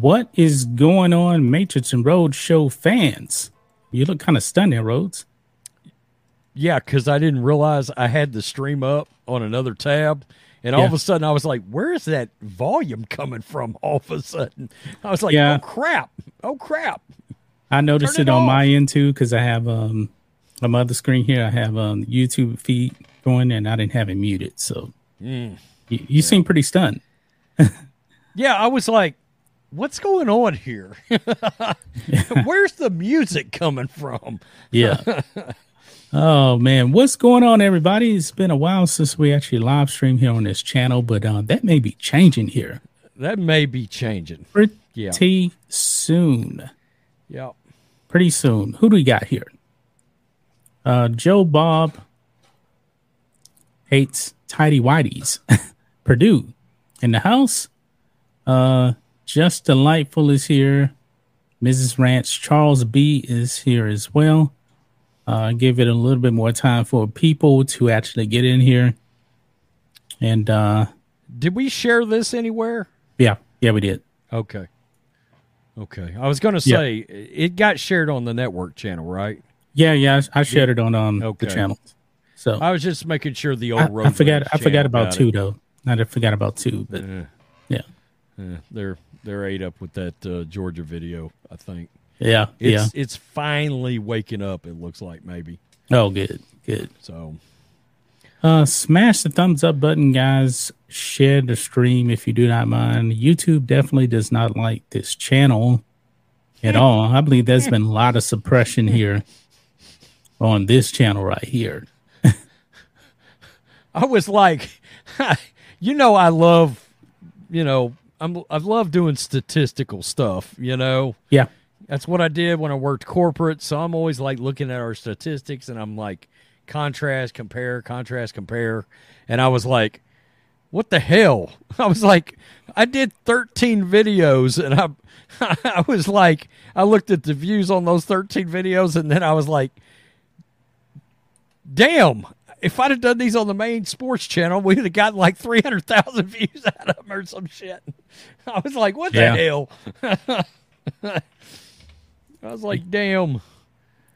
What is going on, Matrix and Rhodes show fans? You look kind of stunned there, Rhodes. Yeah, because I didn't realize I had the stream up on another tab. And all Yeah. of a sudden, I was like, where is that volume coming from? All of a sudden, I was like, Yeah. oh, crap. Oh, crap. I noticed it, it on off. my end too because I have um on my other screen here. I have um YouTube feed going, and I didn't have it muted. So Mm. you, you seem pretty stunned. Yeah, I was like, what's going on here? Where's the music coming from? Yeah. oh man, what's going on, everybody? It's been a while since we actually live stream here on this channel, but uh, that may be changing here That may be changing. pretty Yeah. soon. Yeah. Pretty soon. Who do we got here? Uh, Joe Bob hates tidy whities. Purdue in the house. Uh, just delightful is here. Mrs. Ranch Charles B is here as well. Uh, give it a little bit more time for people to actually get in here. And uh, Did we share this anywhere? yeah, yeah, we did. Okay. Okay. I was going to Yeah. say it got shared on the network channel, right? Yeah, yeah, I I shared it on um Okay. the channel. So I was just making sure the old road. I forgot. I forgot about two it. though. I forgot about two, but Yeah. yeah, Yeah, they're they're ate up with that uh, Georgia video. I think yeah, yeah. it's it's finally waking up. It looks like maybe Oh, good, good. so. Uh, smash the thumbs up button, guys. Share the stream if you do not mind. YouTube definitely does not like this channel at all. I believe there's been a lot of suppression here on this channel right here. I was like, you know, I love, you know, I'm I love doing statistical stuff. You know, Yeah, that's what I did when I worked corporate. So I'm always like looking at our statistics, and I'm like, contrast, compare, contrast, compare, and I was like, what the hell? I was like, I did 13 videos, and I, I was like, I looked at the views on those 13 videos, and then I was like, damn. If I'd have done these on the main sports channel, we'd have gotten like 300,000 views out of them or some shit. I was like, what Yeah. the hell? I was like, damn.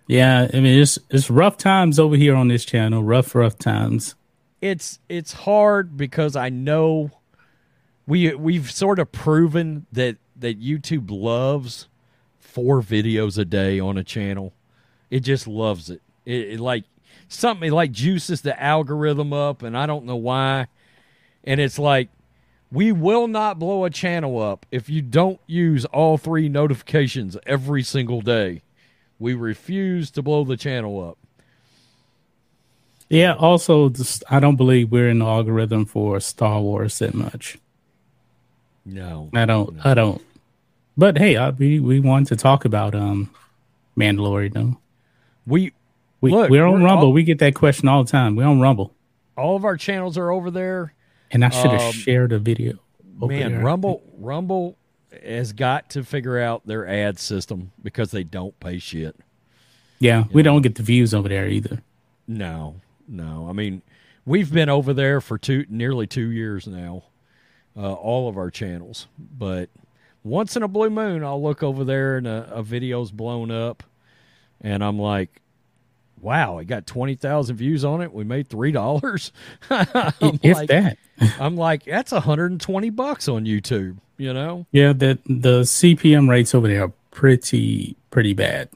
yeah. I mean, it's it's rough times over here on this channel. Rough, rough times. It's it's hard because I know we we've sort of proven that that YouTube loves four videos a day on a channel. It just loves it. It, it like something like juices the algorithm up, and I don't know why. And it's like we will not blow a channel up if you don't use all three notifications every single day. We refuse to blow the channel up. Yeah. Also, this, I don't believe we're in the algorithm for Star Wars that much. No. I don't. I don't. But hey, I, we we wanted to talk about um Mandalorian. though. We We Look, we're on we're Rumble. all- we get that question all the time. We're on Rumble, all of our channels are over there. and I should have Um, shared a video. Man, there. Rumble Rumble has got to figure out their ad system because they don't pay shit. Yeah, we don't get the views over there either. No, no. I mean, we've been over there for two nearly two years now, uh, all of our channels. But once in a blue moon, I'll look over there and a, a video's blown up, and I'm like, "Wow, it got twenty thousand views on it. We made three dollars." if that. I'm like, "That's hundred and twenty bucks on YouTube." You know? Yeah, the the CPM rates over there are pretty pretty bad.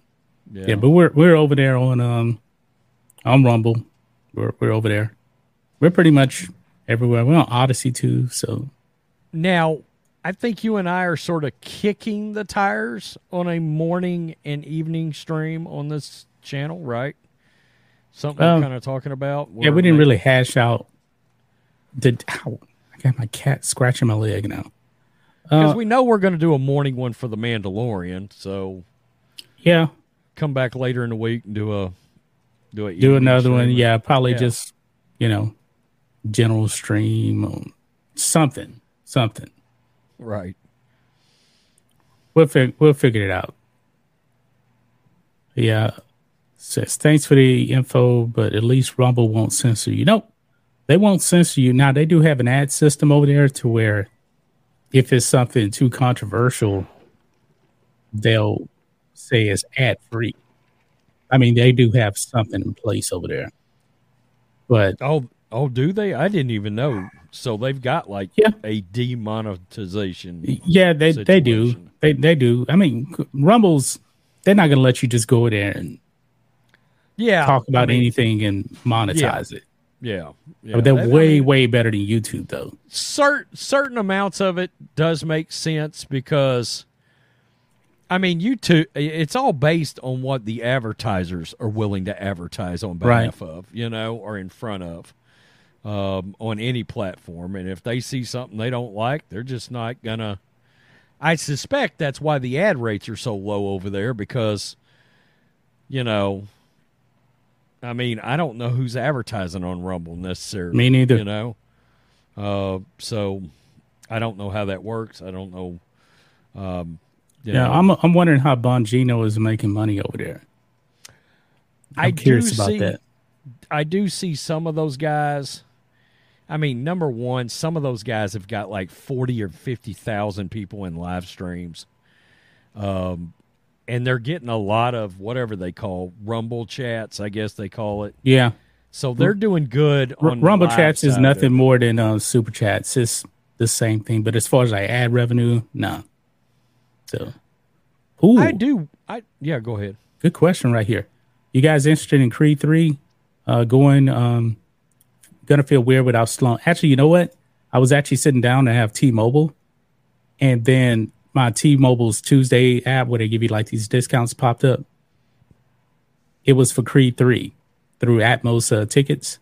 Yeah, but we're we're over there on um on Rumble. We're we're over there. We're pretty much everywhere. We're on Odysee too. So Now, I think you and I are sort of kicking the tires on a morning and evening stream on this channel, right? Something Um, we're kind of talking about. Yeah, we didn't really hash out the. Ow, I got my cat scratching my leg now. because we know we're going to do a morning one for the Mandalorian. So Yeah, come back later in the week and do a do a do another one. Yeah, probably Yeah. just you know, general stream or something, something. right. We'll fig- we'll figure it out. Yeah, says thanks for the info, but at least Rumble won't censor you. Nope, they won't censor you. Now they do have an ad system over there to where if it's something too controversial, they'll say it's ad free. I mean, they do have something in place over there, but Oh, oh, do they? I didn't even know. So they've got like Yeah. a demonetization. yeah, they they do. They they do. I mean, Rumbles, they're not gonna let you just go there and Yeah, talk about I mean, anything and monetize it. Yeah, yeah. But they're I- I way, mean, way better than YouTube, though. cer- certain amounts of it does make sense because I mean YouTube it's all based on what the advertisers are willing to advertise on Right. behalf of, you know, or in front of um, on any platform and if they see something they don't like, they're just not going to I suspect that's why the ad rates are so low over there because you know I mean, I don't know who's advertising on Rumble necessarily. Me neither. You know, uh, so I don't know how that works. I don't know. Um, you Yeah, know, I'm I'm wondering how Bongino is making money over there. I'm I curious do about see, that. I do see some of those guys. I mean, number one, some of those guys have got like forty or fifty thousand people in live streams, um, and they're getting a lot of whatever they call Rumble chats. I guess they call it. Yeah, So they're doing good on Rumble Chats is nothing more than uh, Super Chats. It's the same thing, but as far as like ad revenue, no. So, ooh, I do. I yeah. Go ahead. good question right here. You guys interested in Creed three? Uh, going, um, gonna feel weird without Stallone. Actually, you know what? I was actually sitting down to have T-Mobile, and then my T-Mobile's Tuesday app where they give you like these discounts popped up. It was for Creed three through Atmos uh, tickets.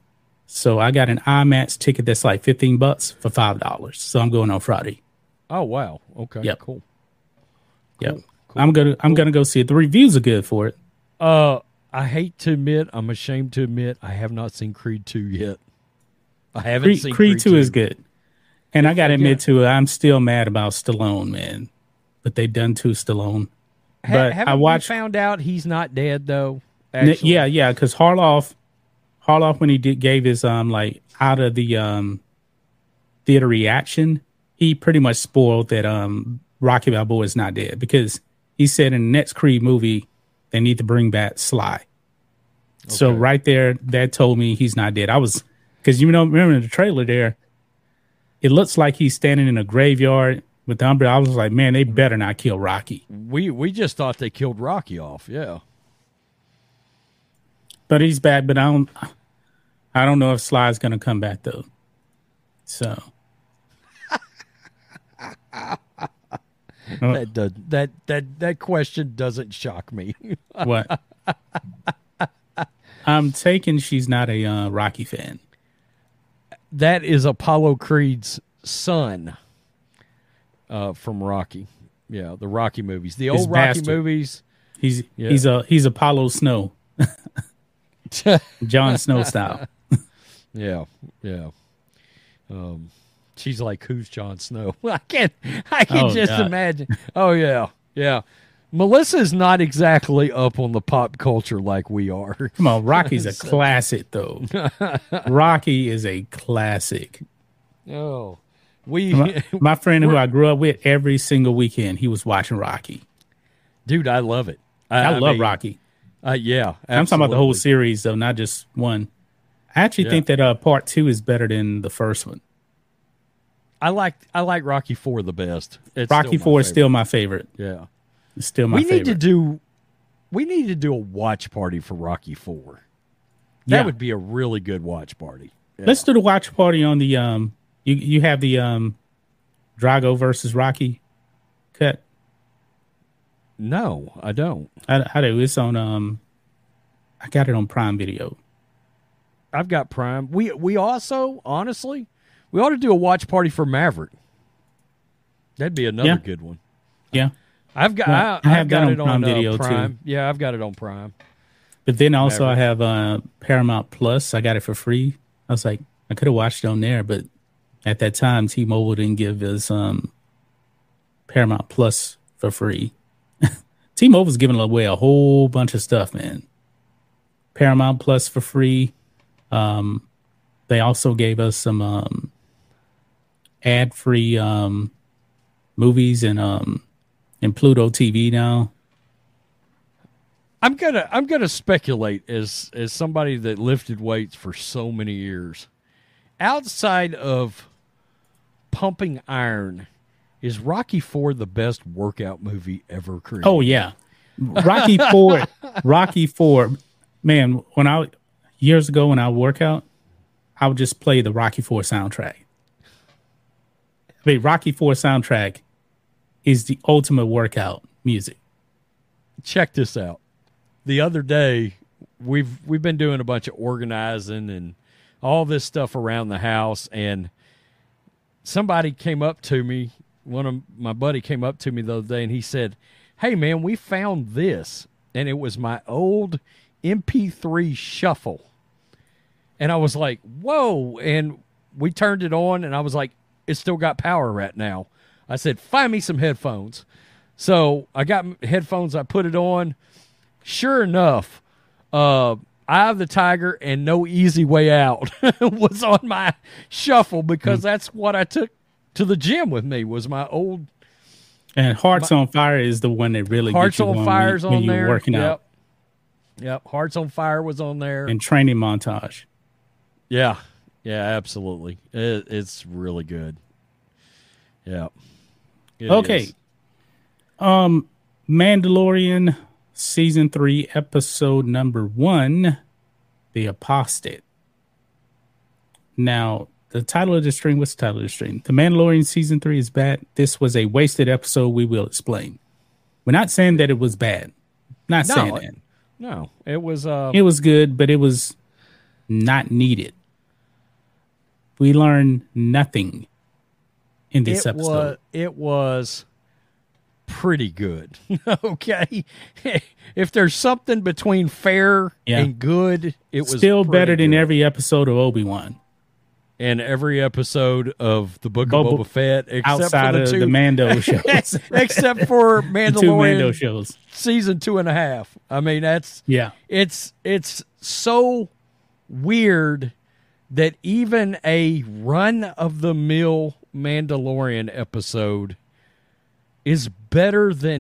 So I got an IMAX ticket that's like fifteen bucks for five dollars. So I'm going on Friday. Oh wow. Okay. Yep. Cool. Yep. I'm gonna I'm gonna go see it. The reviews are good for it. Uh, I hate to admit, I'm ashamed to admit, I have not seen Creed two yet. I haven't Creed, seen Creed, 2 is good. And I got to admit to it, I'm still mad about Stallone, man. But they've done to Stallone. Ha- But I watched found out he's not dead though. Actually? yeah, yeah, because Harloff, Harloff when he did gave his um like out of the um theater reaction, he pretty much spoiled that um Rocky Balboa is not dead because he said in the next Creed movie they need to bring back Sly. So right there, that told me he's not dead. I was because you know remember in the trailer there, it looks like he's standing in a graveyard with the umbrella. I was like, man, they better not kill Rocky. We we just thought they killed Rocky off. Yeah. But he's back. But I don't. I don't know if Sly's gonna come back though. So. That does that that that question doesn't shock me. what? I'm taking she's not a uh, Rocky fan. that is Apollo Creed's son uh, from Rocky. Yeah, the Rocky movies, the His old Rocky bastard. movies. He's Yeah. he's a he's Apollo Snow, Jon Snow style. Yeah, yeah. Um, she's like, "Who's Jon Snow?" I can't I can Oh, just God. imagine. Oh yeah, yeah. Melissa's not exactly up on the pop culture like we are. Come on, Rocky's a classic though. Rocky is a classic. Oh, we, My, my friend who I grew up with every single weekend, he was watching Rocky. dude, I love it. I, love mean, Rocky. Uh, yeah, I'm talking about the whole series though, not just one. I actually Yeah. think that uh, part two is better than the first one. I like I like Rocky Four the best. It's Rocky Four is still my favorite. yeah. It's still my we favorite. need to do we need to do a watch party for Rocky Four. That Yeah. would be a really good watch party. Yeah. Let's do the watch party on the um. You you have the um, Drago versus Rocky cut? No, I don't. I, I do. It's on. Um, I got it on Prime Video. I've got Prime. We we also honestly, we ought to do a watch party for Maverick. That'd be another Yeah. good one. Yeah, I've got Well, I, have got that it on on Prime uh, Video, too. Prime. Yeah, I've got it on Prime. but then also I have uh, Paramount Plus. I got it for free. I was like, I could have watched it on there, but at that time, T-Mobile didn't give us um, Paramount Plus for free. T-Mobile's giving away a whole bunch of stuff, man. Paramount Plus for free. Um, they also gave us some um, ad-free um, movies and um, and Pluto TV now. I'm gonna I'm gonna speculate as as somebody that lifted weights for so many years. Outside of pumping iron, is Rocky Four the best workout movie ever created? Oh yeah, Rocky Four. Rocky Four. Man, when I years ago when I work out, I would just play the Rocky Four soundtrack. I mean, Rocky Four soundtrack is the ultimate workout music. check this out. The other day, we've we've been doing a bunch of organizing and all this stuff around the house, and somebody came up to me. One of my buddy came up to me the other day, and he said, "Hey, man, we found this, and it was my old MP3 shuffle." And I was like, "Whoa!" And we turned it on, and I was like, "It still got power right now." I said, "Find me some headphones." So I got headphones. I put it on. Sure enough, uh, Eye of the Tiger and No Easy Way Out was on my shuffle because that's what I took to the gym with me. Was my old And Hearts on Fire is the one that really Hearts gets you on going Fire's when, when on you're there. working yep. out Yep. Hearts on Fire was on there. and training montage. yeah. Yeah. Absolutely. It, it's really good. Yeah. It Okay. is. Um, Mandalorian season three, episode number one, The Apostate. Now, the title of the stream, what's the title of the stream? The Mandalorian season three is bad. This was a wasted episode. We will explain. We're not saying that it was bad. Not No, saying it- that. No, it was. Uh, It was good, but it was not needed. We learned nothing in this it episode. was it was pretty good. okay, if there's something between fair Yeah. and good, it was Still better than good. every episode of Obi Wan. and every episode of the Book Boba- of Boba Fett, except outside for the of two, the Mando shows. except for the two Mando Mandalorian shows. season two and a half. I mean, that's Yeah. it's it's so weird that even a run of the mill Mandalorian episode is better than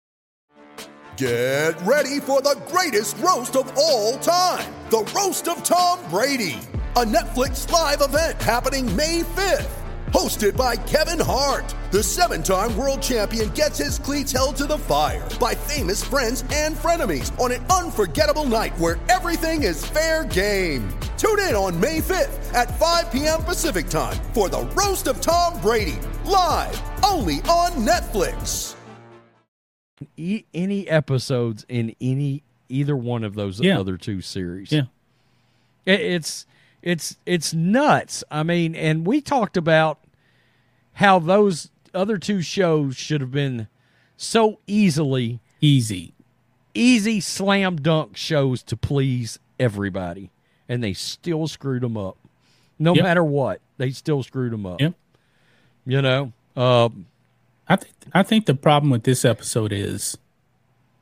Get ready for the greatest roast of all time the Roast of Tom Brady, a Netflix live event happening May 5th. Hosted by Kevin Hart, the seven time world champion gets his cleats held to the fire by famous friends and frenemies on an unforgettable night where everything is fair game. Tune in on May 5th at 5 p.m. Pacific time for the Roast of Tom Brady, live only on Netflix. e- any episodes in any either one of those Yeah. other two series. Yeah. It's it's it's nuts. I mean, and we talked about how those other two shows should have been so easily Easy. easy slam dunk shows to please everybody, and they still screwed them up. No Yep. matter what, they still screwed them up. Yep. You know, uh, I think I think the problem with this episode is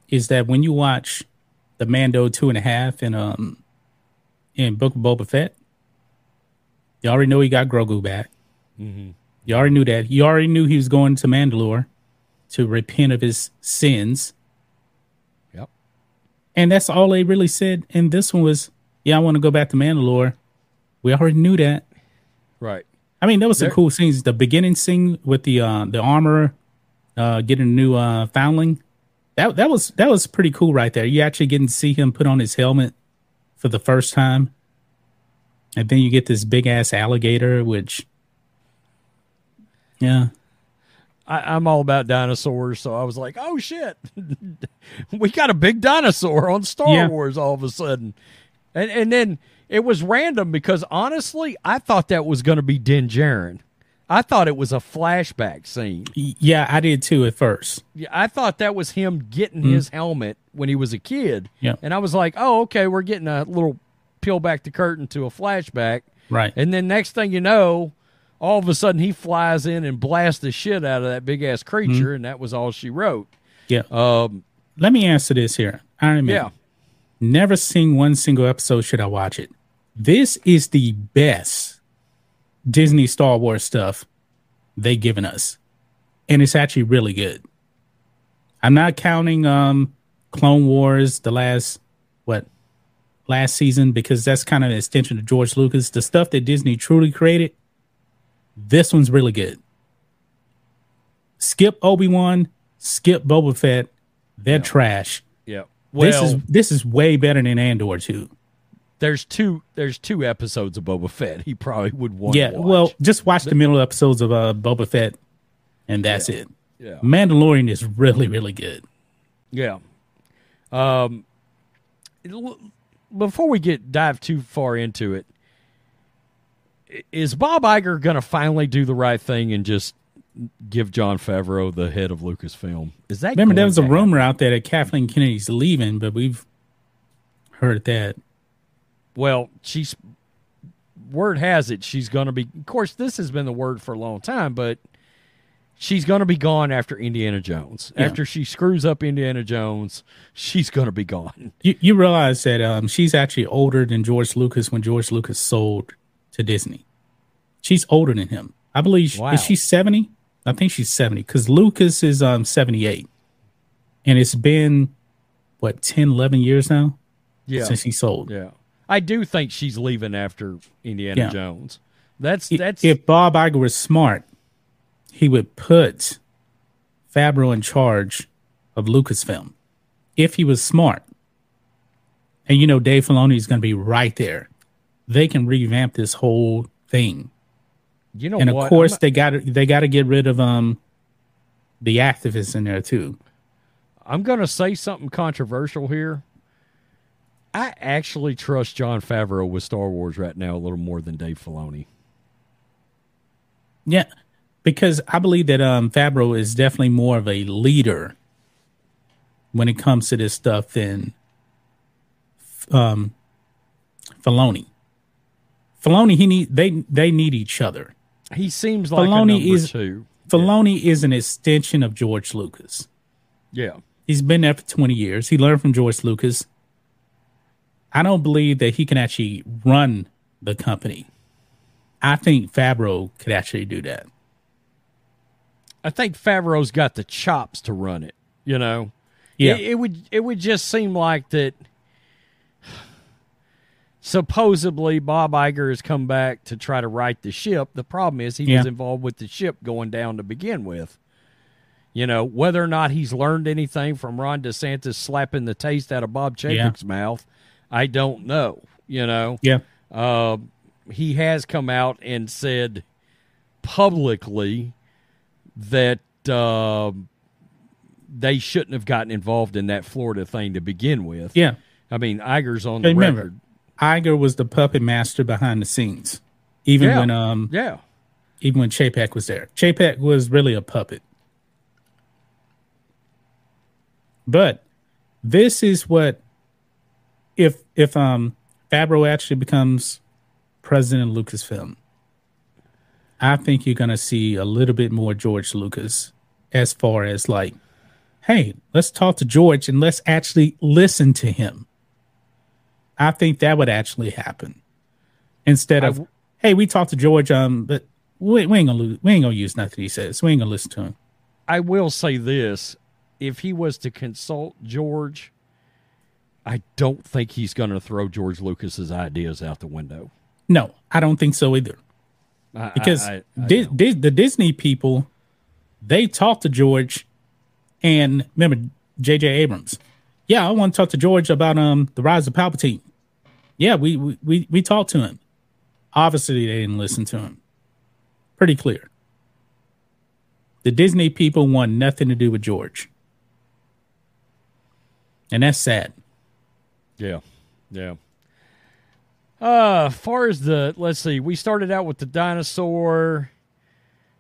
is that when you watch the Mando two and a half and um in Book of Boba Fett, you already know he got Grogu back. You already knew that. You already knew he was going to Mandalore to repent of his sins. Yep. And that's all they really said. And this one was, yeah, I want to go back to Mandalore. We already knew that. right. I mean, that was some There- cool scenes. The beginning scene with the uh, the armor, uh, getting a new uh, foundling. That that was that was pretty cool right there. You actually getting to see him put on his helmet for the first time, and then you get this big ass alligator, which, yeah, I, I'm all about dinosaurs, so I was like, "Oh shit, we got a big dinosaur on Star Yeah. Wars all of a sudden," and and then it was random because honestly, I thought that was going to be Din Djarin. I thought it was a flashback scene. Yeah, I did too at first. Yeah, I thought that was him getting mm. his helmet when he was a kid. Yeah. and I was like, "Oh, okay, we're getting a little peel back the curtain to a flashback." Right. And then next thing you know, all of a sudden he flies in and blasts the shit out of that big ass creature, and that was all she wrote. yeah. Um, Let me answer this here. Iron Man. yeah, Never seen one single episode. Should I watch it? This is the best Disney Star Wars stuff they've given us, and it's actually really good. I'm not counting um Clone Wars, the last what last season, because that's kind of an extension of George Lucas. The stuff that Disney truly created, this one's really good. Skip Obi Wan, skip Boba Fett, they're trash yeah. Well, this is this is way better than Andor too. there's two there's two episodes of Boba Fett. He probably would want. Yeah, to watch. well, just watch the middle episodes of uh, Boba Fett, and that's it. yeah, Mandalorian is really really good. yeah. Um, before we get dive too far into it, is Bob Iger going to finally do the right thing and just give Jon Favreau the head of Lucasfilm? Is that Remember, there was a to rumor out there that Kathleen Kennedy's leaving, but we've heard that. Well, she's word has it she's going to be. Of course, this has been the word for a long time, but she's going to be gone after Indiana Jones. Yeah. After she screws up Indiana Jones, she's going to be gone. You you realize that um, she's actually older than George Lucas when George Lucas sold to Disney. She's older than him. I believe. Wow. Is she seventy? I think she's seventy because Lucas is um seventy eight, and it's been what 10, 11 years now Yeah, since he sold. yeah. I do think she's leaving after Indiana Yeah. Jones. That's that's if Bob Iger was smart, he would put Favreau in charge of Lucasfilm. If he was smart, and you know Dave Filoni is going to be right there, they can revamp this whole thing. you know and of what? course, they got to they got to get rid of um the activists in there too. I'm going to say something controversial here. I actually trust Jon Favreau with Star Wars right now a little more than Dave Filoni. Yeah, because I believe that um Favreau is definitely more of a leader when it comes to this stuff than um Filoni. Filoni, he need they they need each other. He seems like Filoni is- two. Filoni is an extension of George Lucas. Yeah. He's been there for 20 years. He learned from George Lucas. I don't believe that he can actually run the company. I think Favreau could actually do that. I think Favreau's got the chops to run it. You know, Yeah. It, it would it would just seem like that. Supposedly, Bob Iger has come back to try to right the ship. The problem is he was involved with the ship going down to begin with. You know, whether or not he's learned anything from Ron DeSantis slapping the taste out of Bob Chapek's mouth, I don't know. You know, Yeah. uh, he has come out and said publicly that uh, they shouldn't have gotten involved in that Florida thing to begin with. Yeah. I mean, Iger's on the remember, record. Iger was the puppet master behind the scenes. Even Yeah. when um Yeah. even when Chapek was there. Chapek was really a puppet. But this is what if if um Favreau actually becomes president of Lucasfilm, I think you're gonna see a little bit more George Lucas as far as like, hey, let's talk to George and let's actually listen to him. I think that would actually happen. Instead of, w- hey, we talked to George, um, but we, we ain't gonna lose, we ain't gonna use nothing he says. We ain't gonna listen to him. I will say this if he was to consult George, I don't think he's going to throw George Lucas's ideas out the window. No, I don't think so either. I- Because I- I- Di- Di- the Disney people, they talked to George, and remember J.J. Abrams. Yeah, I want to talk to George about um the rise of Palpatine. Yeah, we we we, we talked to him. Obviously, they didn't listen to him. Pretty clear. the Disney people want nothing to do with George. And that's sad. Yeah, yeah. Uh, far as the let's see, we started out with the dinosaur.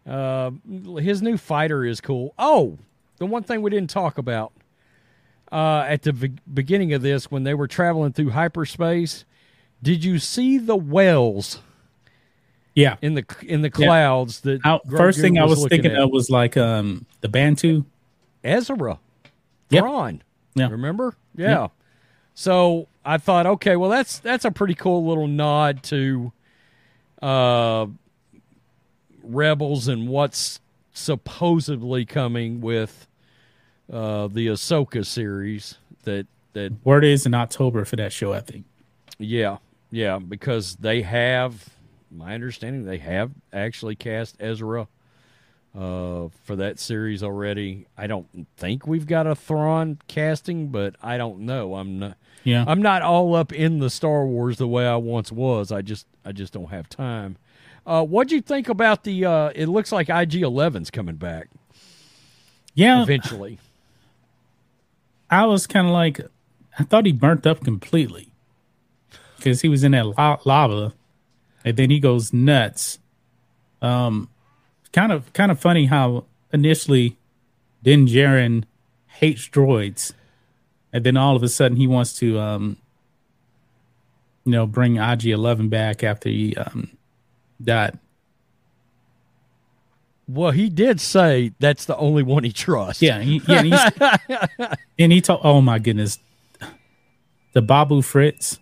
Uh, his new fighter is cool. Oh, the one thing we didn't talk about uh, at the be- beginning of this when they were traveling through hyperspace, did you see the wells Yeah. in the in the clouds? That I, first thing I was thinking at? of was like um the Bantu. Ezra, Yeah. Thrawn. Yeah. Remember? Yeah. So I thought, okay, well that's that's a pretty cool little nod to uh Rebels and what's supposedly coming with uh the Ahsoka series that that Word is in October for that show, I think. yeah, yeah, because they have my understanding they have actually cast Ezra uh, for that series already. I don't think we've got a Thrawn casting, but I don't know. I'm not. Yeah. I'm not all up in the Star Wars the way I once was. I just I just don't have time. Uh, what'd you think about the? Uh, it looks like IG 11's coming back yeah. eventually. I was kind of like, I thought he burnt up completely because he was in that la- lava, and then he goes nuts. Um, kind of, kind of funny how initially Din Djarin hates droids, and then all of a sudden he wants to, um, you know, bring IG Eleven back after he um died. Well, he did say that's the only one he trusts. Yeah, he, yeah, and, he's, and he told, oh my goodness, the Babu Fritz.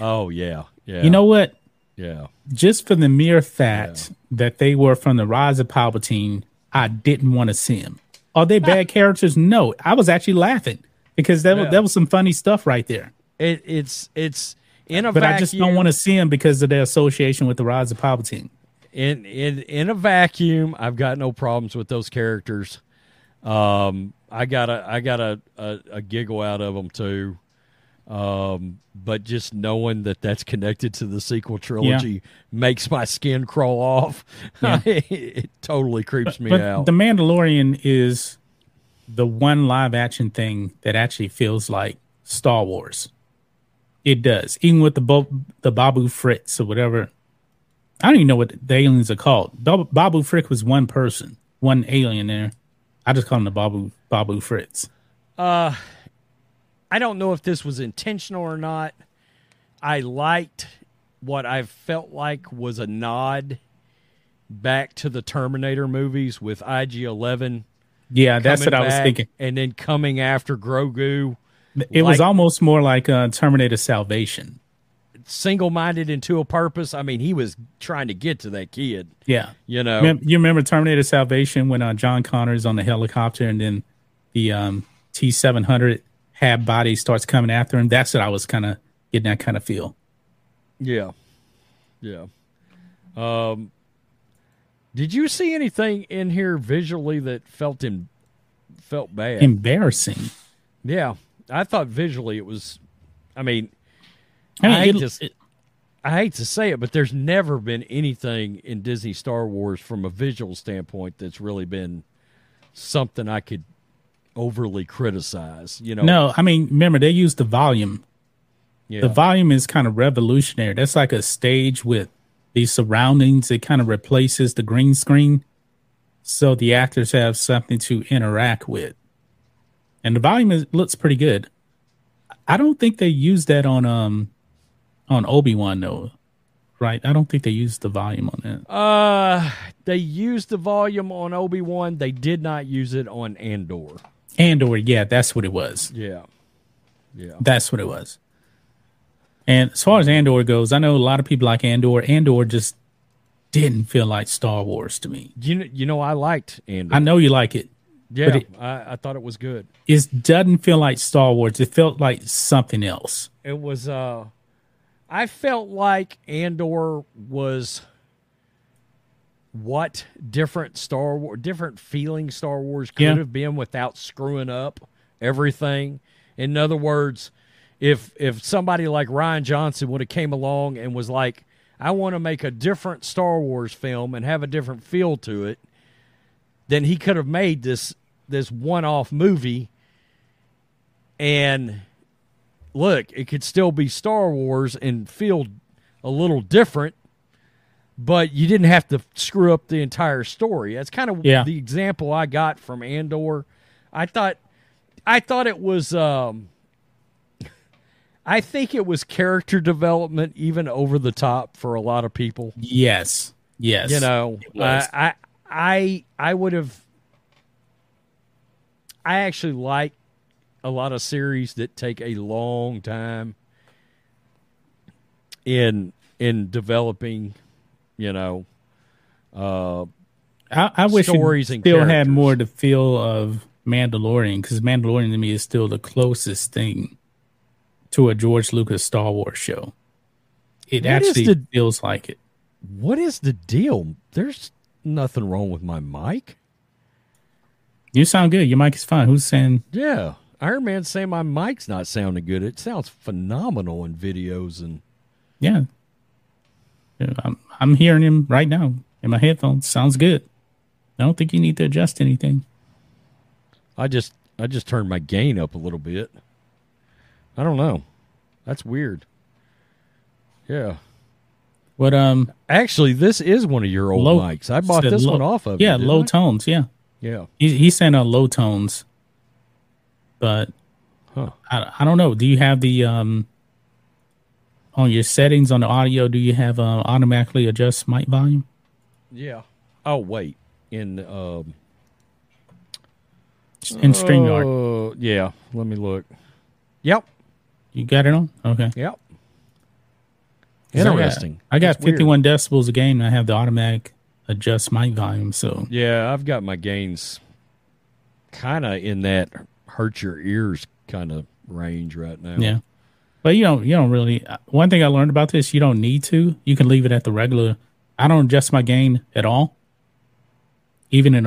Oh yeah. Yeah. You know what? Yeah. just for the mere fact that they were from the Rise of Palpatine, I didn't want to see them. Are they bad characters? No, I was actually laughing because that was Yeah. that was some funny stuff right there. It, it's it's in a But vacuum. I just don't want to see them because of their association with the Rise of Palpatine. in in in a vacuum. I've got no problems with those characters. Um, I got a I got a, a, a giggle out of them too. Um, but just knowing that that's connected to the sequel trilogy makes my skin crawl off. it, totally creeps me But out. The Mandalorian is the one live action thing that actually feels like Star Wars. It does, even with the Bo- the Babu Fritz or whatever. I don't even know what the aliens are called. Bab- Babu Frik was one person, one alien there. I just call him the Babu Babu Fritz. Uh, I don't know if this was intentional or not. I liked what I felt like was a nod back to the Terminator movies with IG Eleven. Yeah, that's what I was thinking. And then coming after Grogu, It was almost more like uh, Terminator Salvation. single minded into a purpose. I mean, he was trying to get to that kid, Yeah, you know. You remember Terminator Salvation when uh, John Connor's on the helicopter and then the um, T seven hundred Hab body starts coming after him. That's what I was kind of getting that kind of feel. Yeah. Yeah. Um did you see anything in here visually that felt in, felt bad? Embarrassing. yeah. I thought visually it was I mean, I mean, I hate it- to it- I hate to say it, but there's never been anything in Disney Star Wars from a visual standpoint that's really been something I could overly criticize. You know, no, I mean, remember they used the volume. yeah. The volume is kind of revolutionary. That's like a stage with these surroundings. It kind of replaces the green screen, so the actors have something to interact with. And the volume is, looks pretty good. I don't think they used that on um on Obi Wan though, right? I don't think they used the volume on that. Uh, they used the volume on Obi Wan. They did not use it on Andor. Andor, yeah, that's what it was. Yeah, yeah. That's what it was. And as far as Andor goes, I know a lot of people like Andor. Andor just didn't feel like Star Wars to me. You know, you know, I liked Andor. I know you like it. yeah, it- I, I thought it was good. It doesn't feel like Star Wars. It felt like something else. It was. uh I felt like Andor was what different Star Wars, different feeling Star Wars could Yeah. have been without screwing up everything. In other words, if if somebody like Rian Johnson would have came along and was like, "I want to make a different Star Wars film and have a different feel to it," then he could have made this this one off movie and look, it could still be Star Wars and feel a little different, but you didn't have to screw up the entire story. That's kind of Yeah. the example I got from Andor. I thought I thought it was um I think it was character development even over the top for a lot of people. Yes. Yes. You know, It was. I I I, I would have. I actually like a lot of series that take a long time in in developing. You know, uh, I, I wish stories and still had more the feel of Mandalorian because Mandalorian to me is still the closest thing to a George Lucas Star Wars show. It What actually the- feels like it. what is the deal? There's nothing wrong with my mic. You sound good. Your mic is fine. Who's saying? Yeah, Iron Man's saying my mic's not sounding good. It sounds phenomenal in videos and. Yeah. Yeah, I'm I'm hearing him right now in my headphones. Sounds good. I don't think you need to adjust anything. I just I just turned my gain up a little bit. I don't know. That's weird. Yeah. But um, Actually, this is one of your old low mics. I bought this low- one off of. Yeah, you, low I? tones. Yeah, Yeah. he he's saying on low tones, but Huh. I I don't know. Do you have the um on your settings on the audio? Do you have uh, automatically adjust mic volume? Yeah. Oh wait. In um. in Streamyard? Oh yeah. Let me look. Yep. You got it on? Okay. Yep. 'Cause I got- Interesting. I got, That's weird. 51 decibels a game. And I have the automatic adjust mic volume. So Yeah, I've got my gains kind of in that hurt your ears kind of range right now. yeah. But you don't you don't really. uh, One thing I learned about this, you don't need to. You can leave it at the regular. I don't adjust my gain at all, even in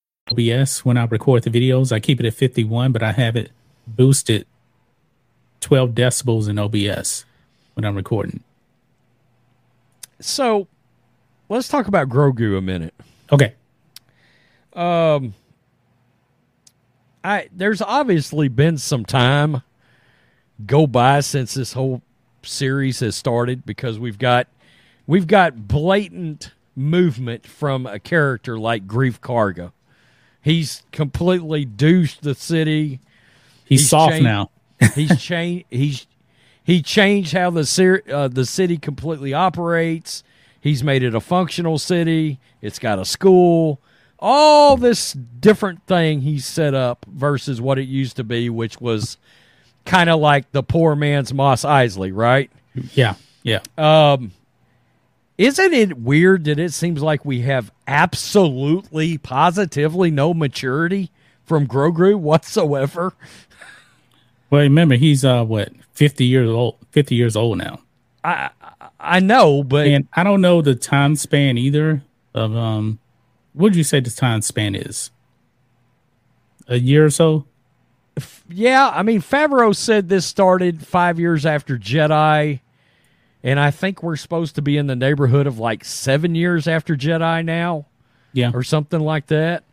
OBS when I record the videos. I keep it at 51, but I have it boosted 12 decibels in OBS when I'm recording. So, let's talk about Grogu a minute. Okay. Um, I there's obviously been some time go by since this whole series has started because we've got we've got blatant movement from a character like Greef Karga. He's completely douched the city. He's, He's soft changed- now. He's changed. He's he changed how the ser- uh, the city completely operates. He's made it a functional city. It's got a school. All this different thing he's set up versus what it used to be, which was kind of like the poor man's Mos Eisley, right? Yeah. Yeah. Isn't it weird that it seems like we have absolutely, positively no maturity from Grogu whatsoever? Well, remember he's uh what 50 years old. 50 years old now. I I know, but And I don't know the time span either of um what would you say the time span is? A year or so? Yeah, I mean Favreau said this started five years after Jedi, and I think we're supposed to be in the neighborhood of like seven years after Jedi now, Yeah. or something like that.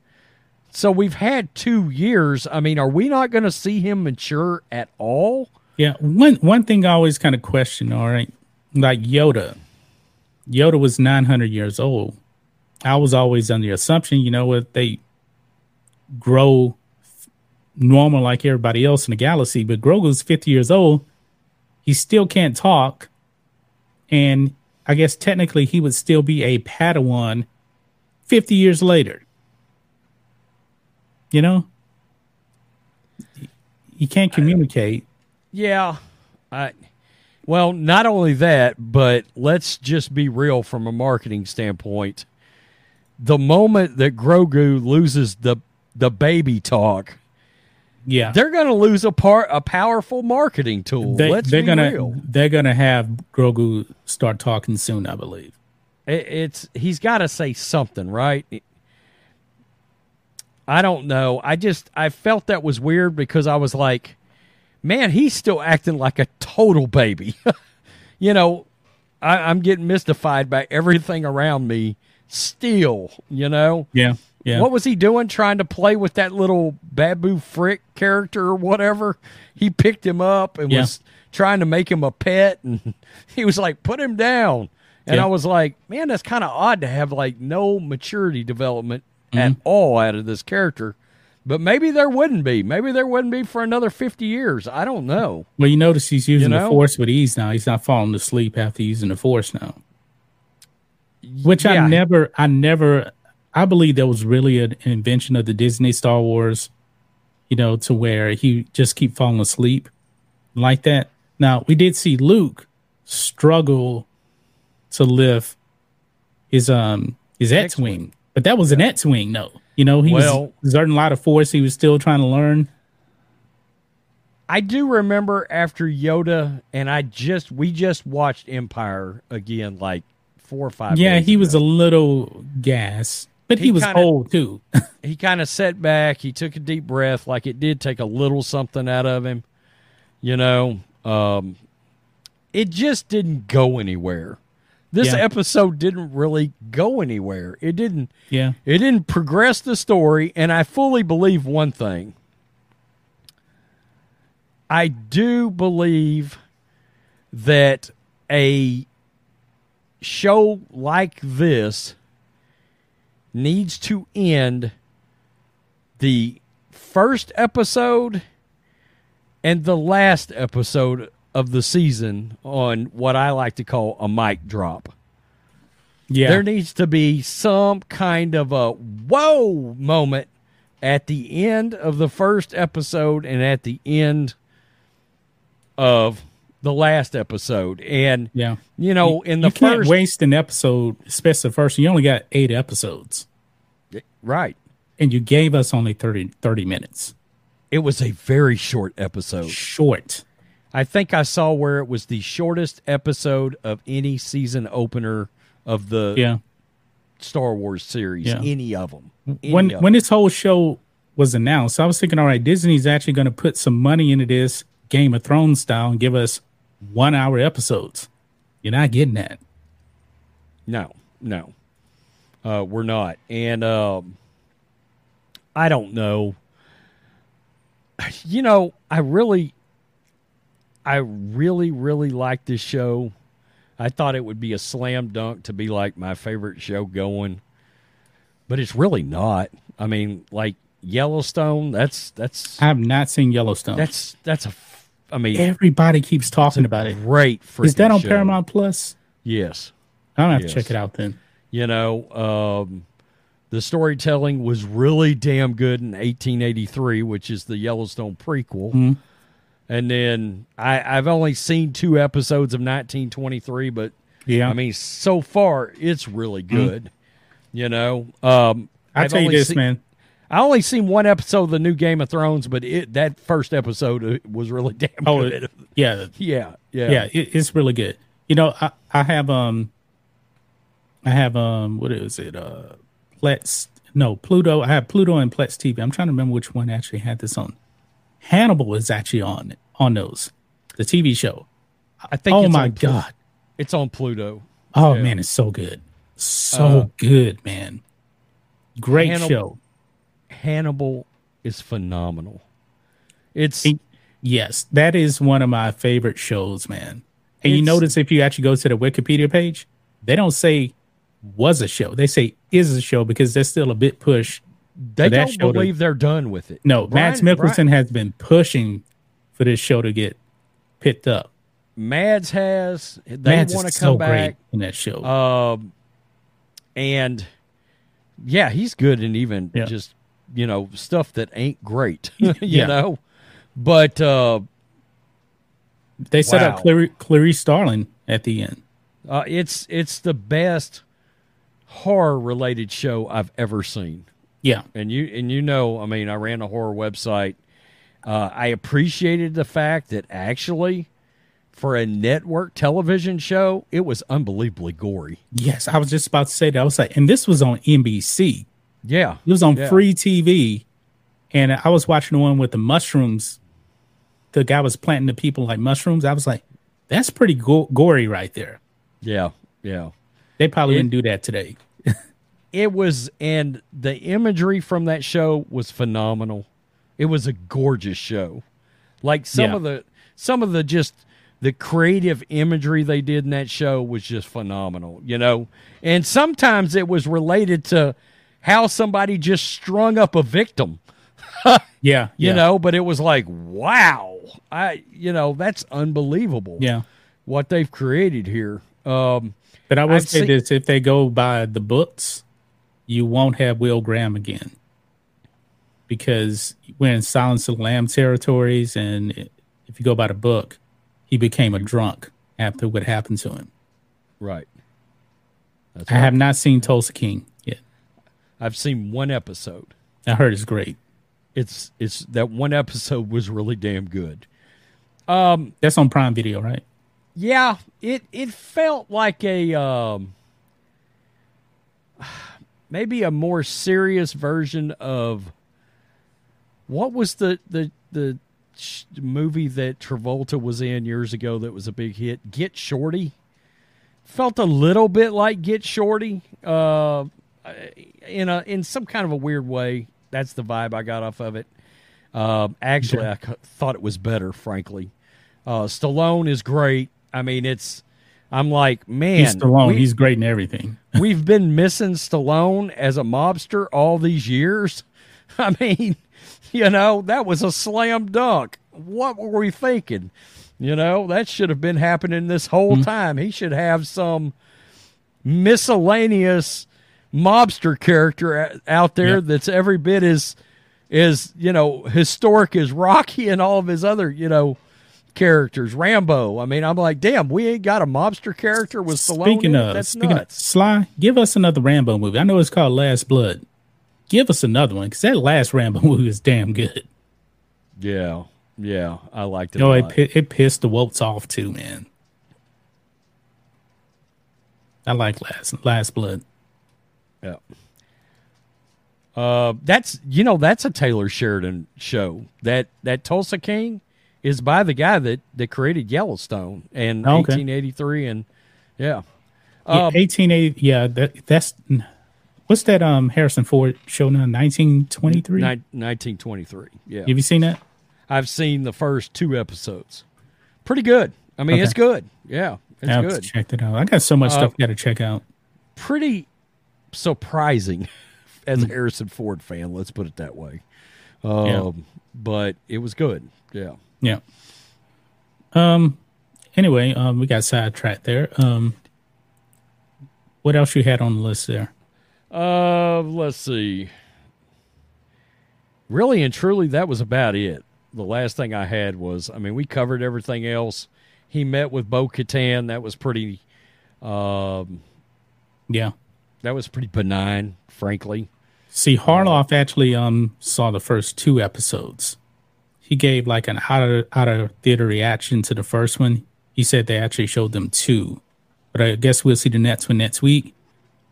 So we've had two years. I mean, are we not going to see him mature at all? Yeah, one one thing I always kind of question, all right, like Yoda. Yoda was 900 years old. I was always under the assumption, you know what, they grow normal like everybody else in the galaxy, but Grogu's 50 years old. He still can't talk. And I guess technically he would still be a Padawan 50 years later. You know? He can't communicate. Yeah. I well, not only that, but let's just be real from a marketing standpoint. the moment that Grogu loses the the baby talk, Yeah, they're going to lose a part a powerful marketing tool. they, Let's they're be gonna real. they're gonna have Grogu start talking soon, I believe. It, it's he's got to say something, right? I don't know. I just I felt that was weird because I was like, man, he's still acting like a total baby. you know, I, I'm getting mystified by everything around me. Still, you know, Yeah, yeah. what was he doing trying to play with that little Babu Frik character or whatever? He picked him up and Yeah. was trying to make him a pet and he was like, put him down. And Yeah. I was like, man, that's kind of odd to have like no maturity development Mm-hmm. at all out of this character. But maybe there wouldn't be. Maybe there wouldn't be for another 50 years. I don't know. Well, you notice he's using You the force with ease now. He's not falling asleep after using the force now. Which Yeah. I never, I never, I believe that was really an invention of the Disney Star Wars. You know, to where he just keep falling asleep like that. Now we did see Luke struggle to lift his um his X wing, but that was an X wing. No, you know he Well- was exerting a lot of force. He was still trying to learn. I do remember after Yoda and I just we just watched Empire again like four or five Yeah, he was a little gas, but he, He was kinda- old too. he kind of sat back. He took a deep breath, like it did take a little something out of him. You know, um, it just didn't go anywhere. This Yeah. episode didn't really go anywhere. It didn't. yeah, It didn't progress the story, and I fully believe one thing. I do believe that a show like this needs to end the first episode and the last episode of the season on what I like to call a mic drop. yeah, There needs to be some kind of a whoa moment at the end of the first episode and at the end of the last episode. And, yeah. you know, in the you can't first. waste an episode, especially the first. You only got eight episodes, Right. and you gave us only 30, 30 minutes. It was a very short episode. Short. I think I saw where it was the shortest episode of any season opener of the Yeah. Star Wars series, Yeah. any of them. when when this whole show was announced, I was thinking, all right, Disney's actually going to put some money into this Game of Thrones style and give us one hour episodes. You're not getting that. No, no, uh, we're not. And um, I don't know. You know, I really, I really, really like this show. I thought it would be a slam dunk to be like my favorite show going, but it's really not. I mean, like Yellowstone. That's that's I have not seen Yellowstone. that's that's a. I mean, Everybody keeps talking about it. great. For. Is that on show. Paramount Plus? Yes. I'm gonna have Yes. to check it out then. You know, um, the storytelling was really damn good in 1883, which is the Yellowstone prequel. Mm-hmm. And then I, I've only seen two episodes of 1923, but Yeah, Mm-hmm. I mean, so far it's really good. You know, um, I I've tell you this, seen- man. I only seen one episode of the new Game of Thrones, but it that first episode uh, was really damn Oh, good. yeah, yeah, yeah, yeah, it, it's really good. You know, I, I have um, I have um, what is it? Uh, Plex, no, Pluto. I have Pluto and Plex TV. I'm trying to remember which one actually had this on. Hannibal is actually on on those, the TV show. I think. oh it's my god! it's on Pluto. Oh Yeah. man, it's so good, so Uh, good, man. Great Hannibal- show. Hannibal is phenomenal. It's It- yes, that is one of my favorite shows, man. And you notice if you actually go to the Wikipedia page, they don't say was a show. They say is a show because there's still a bit push. they don't show to- believe they're done with it. No, Brian- Mads Mikkelsen Brian- has been pushing for this show to get picked up. Mads has. They Mads want is to so come great back, in that show. um, and yeah, he's good in even Yeah. just you know stuff that ain't great. you Yeah. know, but uh, they set up wow. Clary, Clarice Starling at the end. uh, it's it's the best horror related show I've ever seen. Yeah. And you and you know, I mean, I ran a horror website. Uh, I appreciated the fact that actually, for a network television show, it was unbelievably gory. Yes, I was just about to say that. I was like, and this was on NBC. Yeah, It was on yeah. free TV, and I was watching the one with the mushrooms. The guy was planting the people like mushrooms. I was like, that's pretty go- gory right there. Yeah, yeah. They probably It- wouldn't do that today. It was, and the imagery from that show was phenomenal. It was a gorgeous show. Like some Yeah. of the, some of the just the creative imagery they did in that show was just phenomenal. You know, and sometimes it was related to how somebody just strung up a victim. Yeah, you know but it was like wow i you know that's unbelievable Yeah. what they've created here um But I will I've say seen- this: if they go by the books, you won't have Will Graham again, because we're in Silence of the Lamb territories, and if you go by the book, he became a drunk after what happened to him. right that's I have not seen Tulsa King. I've seen one episode. I heard it's great. it's it's that one episode was really damn good. That's on Prime Video, right? yeah it it felt like a um maybe a more serious version of what was the the the movie that Travolta was in years ago that was a big hit? Get Shorty. Felt a little bit like Get Shorty. Uh in a in some kind of a weird way that's the vibe I got off of it um actually I c- thought it was better frankly uh Stallone is great I mean it's I'm like man He's Stallone. we- He's great in everything. We've been missing Stallone as a mobster all these years. I mean, you know, that was a slam dunk. What were we thinking? You know, that should have been happening this whole time. He should have some miscellaneous mobster character out there Yep. that's every bit as as, you know, historic as Rocky and all of his other, you know, characters. Rambo. I mean, I'm like, damn, we ain't got a mobster character with Stallone. Speaking in of, that's speaking of. Sly, give us another Rambo movie. I know it's called Last Blood. Give us another one because that last Rambo movie is damn good. Yeah, yeah, I liked it. No, it it pissed the Wolts off too, man. I like Last Last Blood. Yeah. Uh, that's you know that's a Taylor Sheridan show. That that Tulsa King is by the guy that that created Yellowstone in Oh, okay. 1883, and yeah, Yeah, Um, 1880. Yeah, that that's what's that? Um, Harrison Ford show now, 1923. 1923. Yeah, Have you seen that? I've seen the first two episodes. Pretty good. I mean, Okay. it's good. Yeah, it's I have to good. check that out. I got so much Uh, stuff got to check out. Pretty surprising as a Hmm. Harrison Ford fan. Let's put it that way. Um, Yeah. but it was good. Yeah. Yeah. Um. Anyway, um, we got sidetracked there. Um. What else you had on the list there? Uh, let's see. Really and truly, that was about it. The last thing I had was, I mean, we covered everything else. He met with Bo Katan. That was pretty. Um, Yeah. That was pretty benign, frankly. See, Harloff actually um saw the first two episodes. He gave like an out of out of theater reaction to the first one. He said they actually showed them two, but I guess we'll see the next one next week.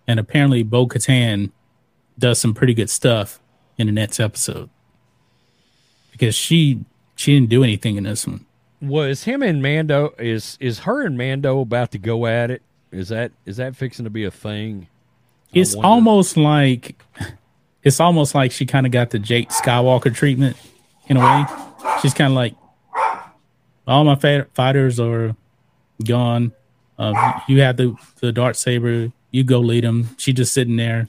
And apparently, Bo Katan does some pretty good stuff in the next episode because she she didn't do anything in this one. Was him and Mando is is her and Mando about to go at it? Is that is that fixing to be a thing? It's almost like it's almost like she kind of got the Jake Skywalker treatment in a way. She's kind of like all my fa- fighters are gone. Uh, you have the the dark saber. You go lead them. She just sitting there.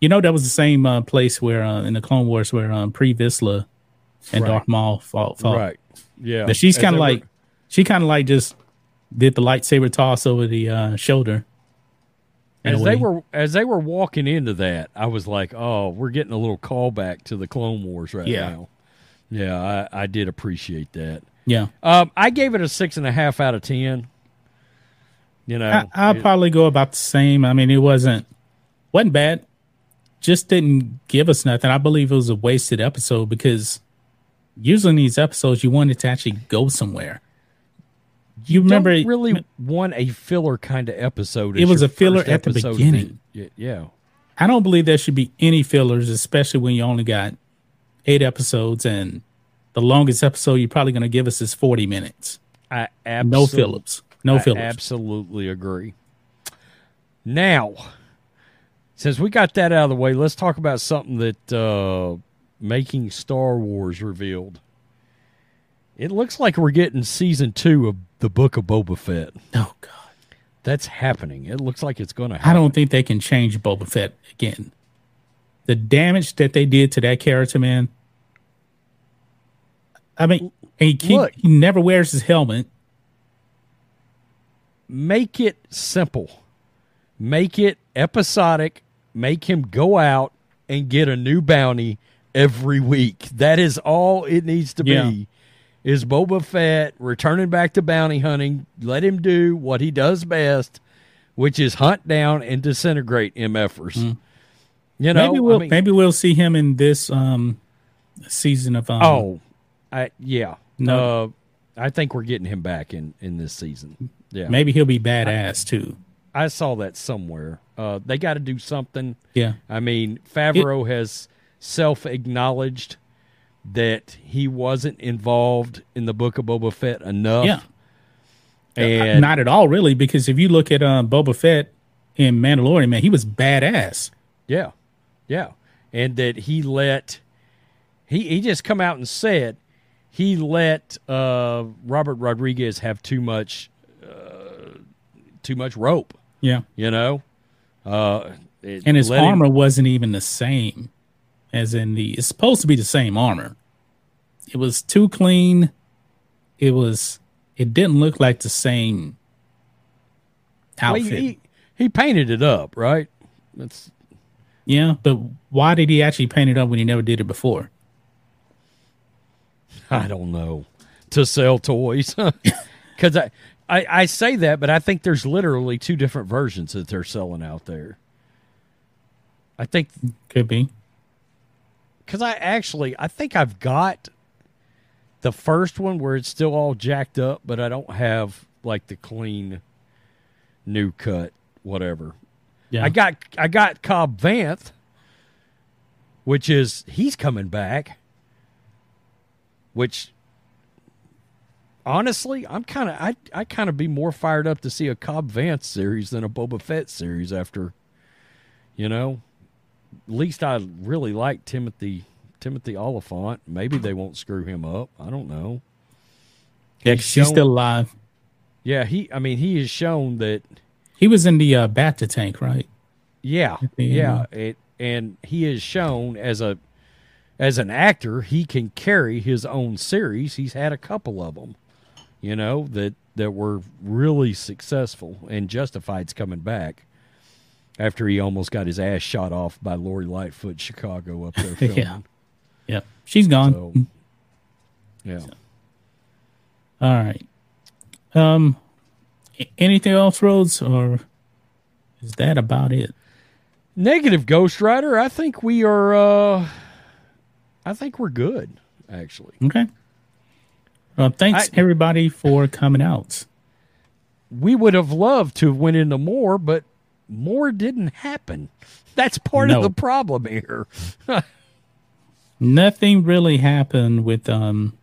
You know that was the same uh, place where uh, in the Clone Wars where um, Pre Visla and Right. Darth Maul fought. fought. right. Yeah. But she's kind of they were- like she kind of like just did the lightsaber toss over the uh, shoulder. In a as they were as they were walking into that, I was like, "Oh, we're getting a little callback to the Clone Wars right Yeah. now." Yeah, I, I did appreciate that. yeah. Um, I gave it a six and a half out of ten. You know, I, I'll it- probably go about the same. I mean, it wasn't wasn't bad. Just didn't give us nothing. I believe it was a wasted episode because usually in these episodes you wanted to actually go somewhere. You remember Don't really want a filler kind of episode. It was a filler at the beginning. Yeah. I don't believe there should be any fillers, especially when you only got eight episodes and the longest episode you're probably going to give us is 40 minutes. I absolutely No fillers. No I fillers. absolutely agree. Now, since we got that out of the way, let's talk about something that uh, making Star Wars revealed. It looks like we're getting season two of the Book of Boba Fett. oh, God. That's happening. It looks like it's going to happen. I don't think they can change Boba Fett again. The damage that they did to that character, man. I mean, and he, keep, Look. he never wears his helmet. make it simple. Make it episodic. Make him go out and get a new bounty every week. That is all it needs to Yeah. be. Is Boba Fett returning back to bounty hunting? Let him do what he does best, which is hunt down and disintegrate MFers. You know, Mm. maybe we'll I mean- maybe we'll see him in this um season of um, oh, I yeah. No. Uh, I think we're getting him back in in this season. Yeah, maybe he'll be badass too. I saw that somewhere. Uh, they got to do something. Yeah. I mean, Favreau has self acknowledged that he wasn't involved in the Book of Boba Fett enough. Yeah. And Not at all, really, because if you look at um, Boba Fett in Mandalorian, man, he was badass. yeah, yeah, and that he let he he just come out and said he let uh, Robert Rodriguez have too much uh, too much rope. Yeah. You know, uh, And his let him- armor wasn't even the same as in the. It's supposed to be the same armor. It was too clean. It was. It didn't look like the same well, outfit. he, he painted it up, right? That's yeah, but why did he actually paint it up when he never did it before? I don't know to sell toys because I, I I say that, but I think there's literally two different versions that they're selling out there. I think Could be. Because I actually I think I've got the first one where it's still all jacked up, but I don't have like the clean new cut whatever. Yeah. I got I got Cobb Vanth, which is he's coming back. Which honestly, I'm kind of I I kind of be more fired up to see a Cobb Vanth series than a Boba Fett series after, you know, least I really like Timothy Timothy Olyphant. Maybe they won't screw him up. I don't know. Yeah, she's shown- still alive. Yeah, he. I mean, he has shown that. He was in the uh, Bacta tank, right? Yeah, yeah. It, and he has shown as a as an actor he can carry his own series. He's had a couple of them, you know that that were really successful. And Justified's coming back after he almost got his ass shot off by Lori Lightfoot, Chicago, up there filming. Yeah. Yep. She's gone. So, yeah. All right. Um, anything else, Rhodes, or is that about it? Negative Ghost Rider. I think we are. uh I think we're good. Actually, Okay. Well, thanks I- everybody for coming out. we would have loved to have went into more, but more didn't happen. That's part No. of the problem here. Nothing really happened with um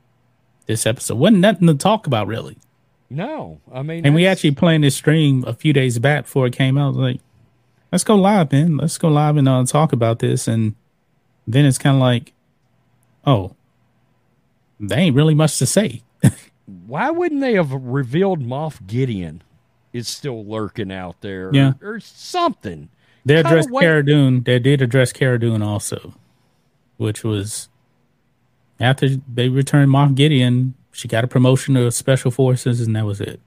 this episode. wasn't nothing to talk about really. No, I mean, And we actually planned this stream a few days back before it came out. Like, let's go live, man. Let's go live and uh, talk about this. And then it's kind of like, oh, they ain't really much to say. why wouldn't they have revealed Moff Gideon is still lurking out there? Yeah. or, or something. They addressed Cara Dune. They did address Cara Dune also, which was after they returned Moff Gideon, she got a promotion to Special Forces, and that was it.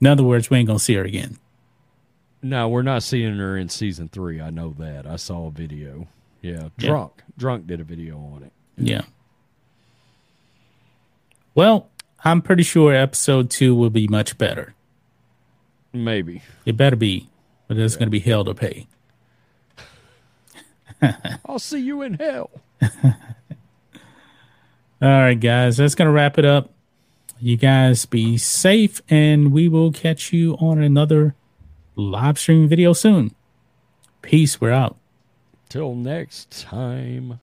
In other words, we ain't gonna see her again. No, we're not seeing her in season three. I know that. I saw a video. Yeah, Yeah. drunk. Drunk did a video on it. Yeah. Well, I'm pretty sure episode two will be much better. Maybe. It better be. but there's going to be hell to pay. I'll see you in hell. All right, guys, that's going to wrap it up. You guys be safe, and we will catch you on another live stream video soon. Peace. We're out. Till next time.